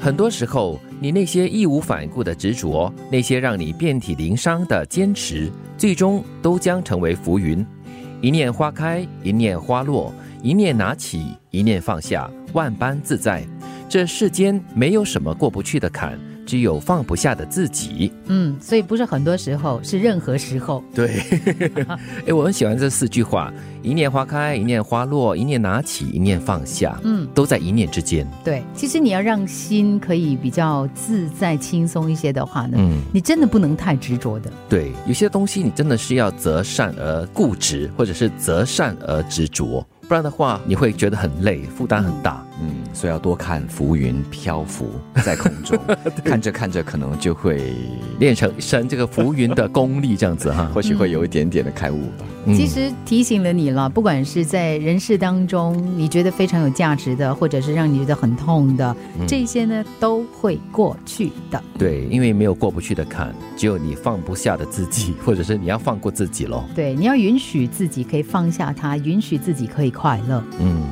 很多时候，你那些义无反顾的执着，那些让你遍体鳞伤的坚持，最终都将成为浮云。一念花开，一念花落，一念拿起，一念放下，万般自在。这世间没有什么过不去的坎。只有放不下的自己。嗯，所以不是很多时候，是任何时候。对，哎，我很喜欢这四句话：一念花开，一念花落，一念拿起，一念放下。嗯，都在一念之间。对，其实你要让心可以比较自在、轻松一些的话呢，嗯，你真的不能太执着的。对，有些东西你真的是要择善而固执，或者是择善而执着。不然的话，你会觉得很累，负担很大。嗯，所以要多看浮云漂浮在空中，看着看着，可能就会练成神这个浮云的功力，这样子哈，或许会有一点点的开悟吧。其实提醒了你了，不管是在人世当中你觉得非常有价值的，或者是让你觉得很痛的，这些呢都会过去的。对，因为没有过不去的坎，只有你放不下的自己，或者是你要放过自己喽。对，你要允许自己可以放下它，允许自己可以快乐。嗯，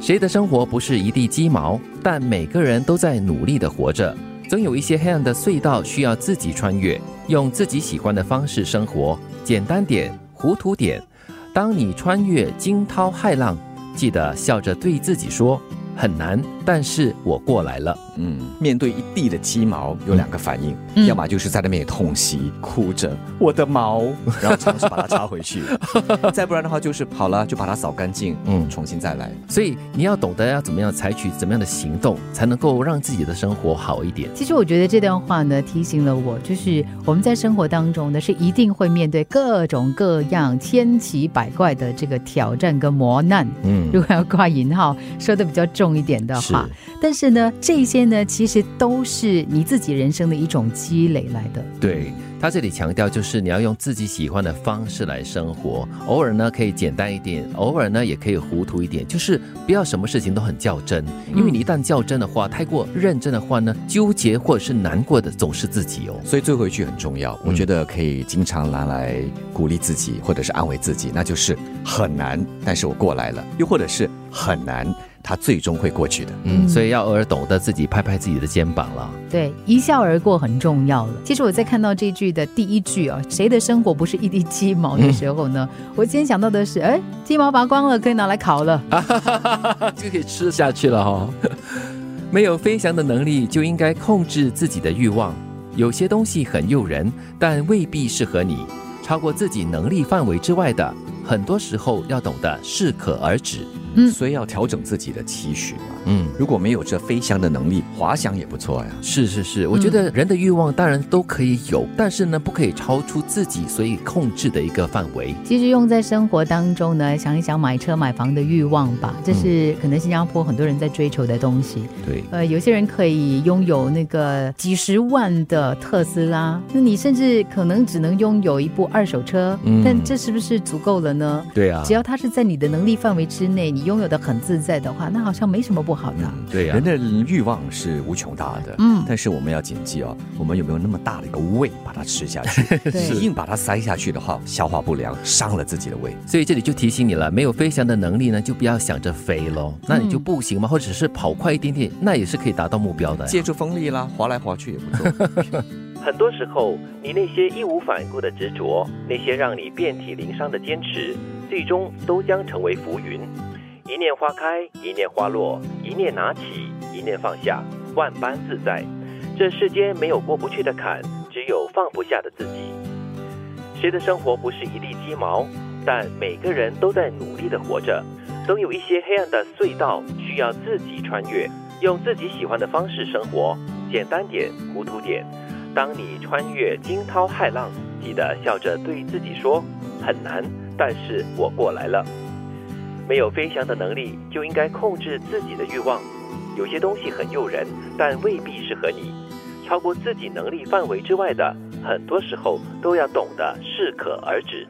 谁的生活不是一地鸡毛？但每个人都在努力的活着，总有一些黑暗的隧道需要自己穿越，用自己喜欢的方式生活，简单点。糊涂点，当你穿越惊涛骇浪，记得笑着对自己说：“很难。”但是我过来了。嗯，面对一地的鸡毛，有两个反应，要么就是在那边痛惜，哭着我的毛，然后尝试把它插回去；再不然的话，就是好了就把它扫干净，嗯，重新再来。所以你要懂得要怎么样采取怎么样的行动，才能够让自己的生活好一点。其实我觉得这段话呢，提醒了我，就是我们在生活当中呢，是一定会面对各种各样千奇百怪的这个挑战跟磨难。嗯，如果要挂引号说的比较重一点的话。但是呢，这些呢，其实都是你自己人生的一种积累来的。对。他这里强调，就是你要用自己喜欢的方式来生活，偶尔呢可以简单一点，偶尔呢也可以糊涂一点，就是不要什么事情都很较真，因为你一旦较真的话，太过认真的话呢，纠结或者是难过的总是自己哦。所以最后一句很重要，我觉得可以经常拿来鼓励自己，或者是安慰自己，那就是很难，但是我过来了；又或者是很难。他最终会过去的，嗯，所以要偶尔懂得自己拍拍自己的肩膀了。对，一笑而过很重要了。其实我在看到这句的第一句啊，谁的生活不是一地鸡毛的时候呢？我今天想到的是，哎，鸡毛拔光了，可以拿来烤了，就可以吃下去了哈。没有飞翔的能力，就应该控制自己的欲望。有些东西很诱人，但未必适合你。超过自己能力范围之外的，很多时候要懂得适可而止。嗯，所以要调整自己的期许嘛。嗯，如果没有这飞翔的能力，滑翔也不错呀。是是是，我觉得人的欲望当然都可以有，但是呢，不可以超出自己所以控制的一个范围。其实用在生活当中呢，想一想买车买房的欲望吧，这是可能新加坡很多人在追求的东西。对，呃，有些人可以拥有那个几十万的特斯拉，那你甚至可能只能拥有一部二手车，嗯但这是不是足够了呢？对啊，只要它是在你的能力范围之内，你拥有的很自在的话，那好像没什么不好的。对呀，人的欲望是无穷大的。嗯，但是我们要谨记哦，我们有没有那么大的一个胃把它吃下去？你硬把它塞下去的话，消化不良，伤了自己的胃。所以这里就提醒你了，没有飞翔的能力呢，就不要想着飞喽。那你就步行嘛，或者是跑快一点点，那也是可以达到目标的。借助风力啦，滑来滑去也不错。很多时候，你那些义无反顾的执着，那些让你遍体鳞伤的坚持，最终都将成为浮云。一念花开，一念花落，一念拿起，一念放下，万般自在。这世间没有过不去的坎，只有放不下的自己。谁的生活不是一地鸡毛？但每个人都在努力的活着，总有一些黑暗的隧道需要自己穿越，用自己喜欢的方式生活，简单点，糊涂点。当你穿越惊涛骇浪，记得笑着对自己说：很难，但是我过来了。没有飞翔的能力，就应该控制自己的欲望。有些东西很诱人，但未必适合你。超过自己能力范围之外的，很多时候都要懂得适可而止。